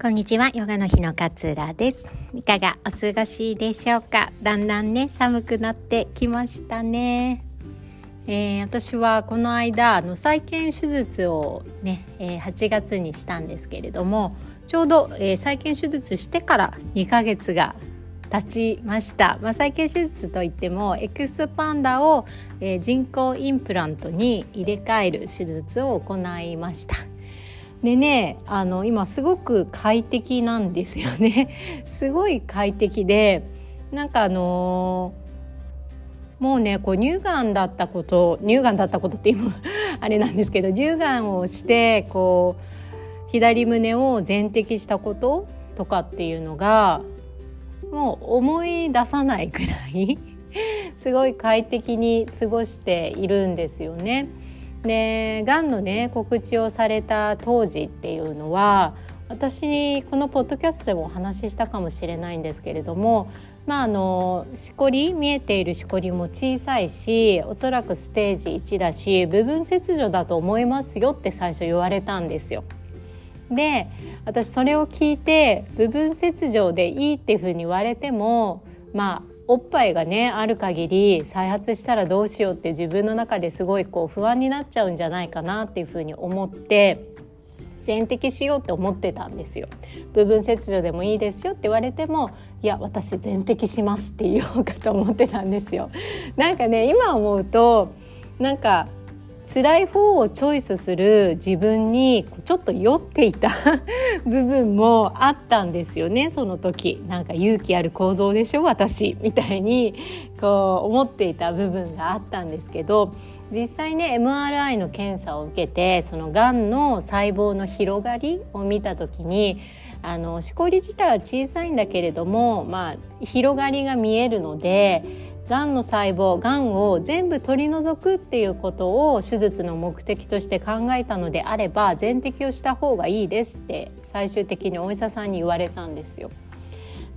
こんにちは、ヨガの日の勝浦です。いかがお過ごしでしょうか？だんだんね、寒くなってきましたね。えー、私はこの間の再建手術をね、えー、8月にしたんですけれどもちょうど、えー、再建手術してから2ヶ月が経ちました、まあ、再建手術といってもエクスパンダを、えー、人工インプラントに入れ替える手術を行いました。でねあの今すごく快適なんですよね すごい快適でなんかあのー、もうねこう乳がんだったこと乳がんだったことって今 あれなんですけど乳がんをしてこう左胸を全摘したこととかっていうのがもう思い出さないくらい すごい快適に過ごしているんですよね。でがんのね告知をされた当時っていうのは私このポッドキャストでもお話ししたかもしれないんですけれどもまああのしこり見えているしこりも小さいしおそらくステージ1だし部分切除だと思いますよって最初言われたんですよ。で私それを聞いて部分切除でいいっていうふうに言われてもまあおっぱいがねある限り再発したらどうしようって自分の中ですごいこう不安になっちゃうんじゃないかなっていうふうに思って全摘しようって思ってたんですよ。部分切除でもいいですよって言われてもいや私全摘しますって言おうかと思ってたんですよ。なんかね今思うとなんか辛い方をチョイスする自分にちょっと酔っていた部分もあったんですよね。その時。なんか勇気ある行動でしょ私。みたいにこう思っていた部分があったんですけど。実際ね MRI の検査を受けてそのがんの細胞の広がりを見た時にあのしこり自体は小さいんだけれども、まあ、広がりが見えるのでがんの細胞がんを全部取り除くっていうことを手術の目的として考えたのであれば全摘をした方がいいですって最終的にお医者さんに言われたんですよ。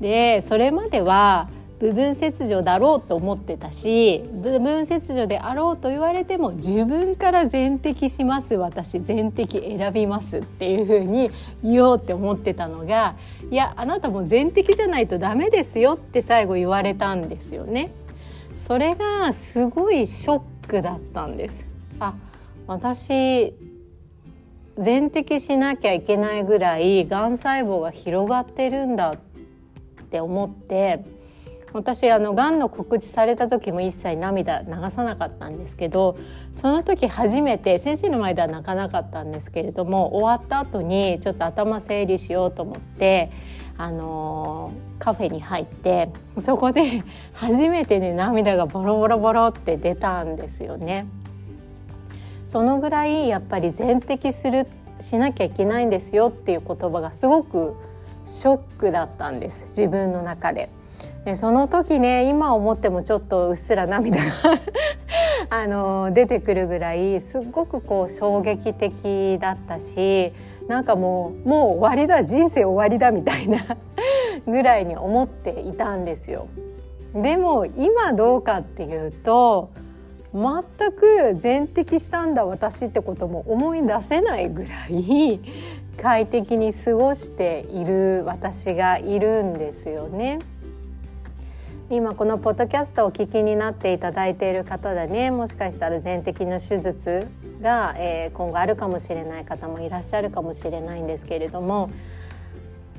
でそれまでは部分切除だろうと思ってたし部分切除であろうと言われても自分から全摘します私全摘選びますっていうふうに言おうって思ってたのがいやあなたも全摘じゃないとダメですよって最後言われたんですよね。それがすごいショックだったんです。あ私全摘しなきゃいけないぐらいがん細胞が広がってるんだって思って私あのがんの告知された時も一切涙流さなかったんですけどその時初めて先生の前では泣かなかったんですけれども終わった後にちょっと頭整理しようと思ってあのカフェに入ってそこで初めてね涙がボロボロボロって出たんですよね。そのぐらいやっぱり全摘するしなきゃいけないんですよっていう言葉がすごくショックだったんです自分の中で。でその時ね今思ってもちょっとうっすら涙が あの出てくるぐらいすっごくこう衝撃的だったしなんかもうもう終わりだ人生終わりだみたいな ぐらいに思っていたんですよ。でも今どうかっていうと全く全摘したんだ私ってことも思い出せないぐらい快適に過ごしている私がいるんですよね。今このポッドキャストをお聞きになっていただいている方でね。もしかしたら全摘の手術が、えー、今後あるかもしれない方もいらっしゃるかもしれないんですけれども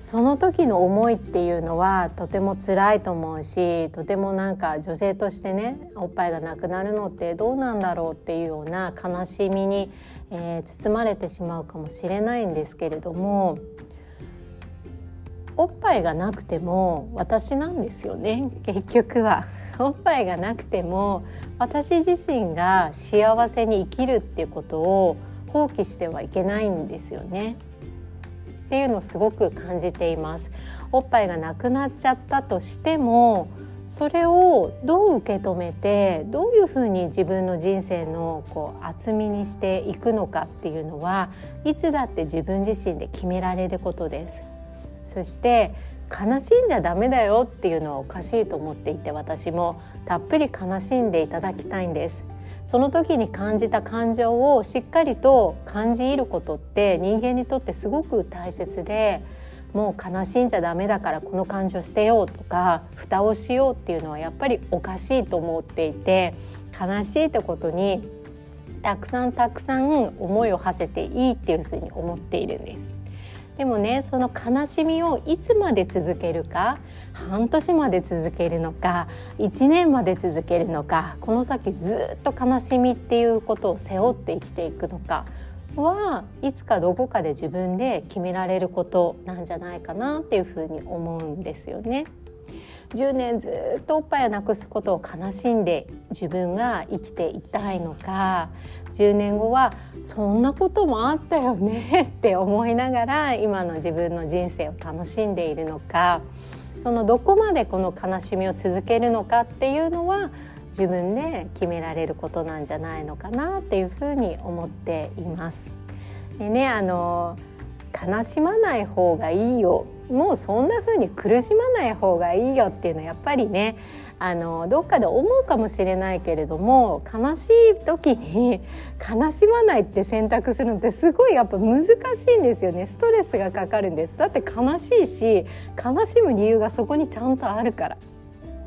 その時の思いっていうのはとても辛いと思うしとてもなんか女性としてねおっぱいがなくなるのってどうなんだろうっていうような悲しみに、えー、包まれてしまうかもしれないんですけれどもおっぱいがなくても私なんですよね結局は。おっぱいがなくても私自身が幸せに生きるっていうことを放棄してはいけないんですよね。っていうのをすごく感じています。おっぱいがなくなっちゃったとしてもそれをどう受け止めてどういうふうに自分の人生のこう厚みにしていくのかっていうのはいつだって自分自身で決められることです。そして悲しんじゃダメだよっていうのはおかしいと思っていて私もたっぷり悲しんでいただきたいんですその時に感じた感情をしっかりと感じ入ることって人間にとってすごく大切でもう悲しんじゃダメだからこの感情捨てようとか蓋をしようっていうのはやっぱりおかしいと思っていて悲しいってことにたくさんたくさん思いを馳せていいっていうふうに思っているんです。でもねその悲しみをいつまで続けるか半年まで続けるのか1年まで続けるのかこの先ずっと悲しみっていうことを背負って生きていくのかはいつかどこかで自分で決められることなんじゃないかなっていうふうに思うんですよね。10年ずっとおっぱいをなくすことを悲しんで自分が生きていたいのか10年後はそんなこともあったよねって思いながら今の自分の人生を楽しんでいるのかそのどこまでこの悲しみを続けるのかっていうのは自分で決められることなんじゃないのかなっていうふうに思っています。でねあの悲しまない方がいいよもうそんな風に苦しまない方がいいよっていうのはやっぱりねあのどっかで思うかもしれないけれども悲しい時に悲しまないって選択するのってすごいやっぱ難しいんですよね。ストレスがかかるんです。だって悲しいし悲しむ理由がそこにちゃんとあるから。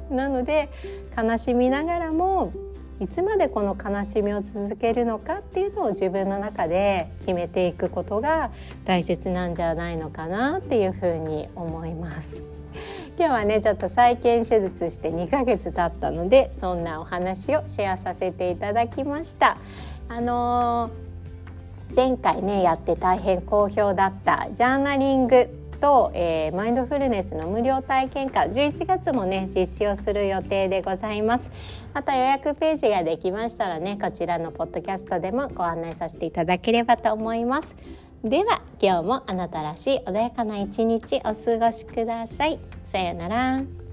なので悲しみながらもいつまでこの悲しみを続けるのかっていうのを自分の中で決めていくことが大切なんじゃないのかなっていうふうに思います。今日はねちょっと再建手術して2ヶ月経ったのでそんなお話をシェアさせていただきました。あのー、前回ねやって大変好評だったジャーナリングと、えー、マインドフルネスの無料体験会11月もね実施をする予定でございます。また予約ページができましたらねこちらのポッドキャストでもご案内させていただければと思います。では今日もあなたらしい穏やかな一日お過ごしください。さようなら。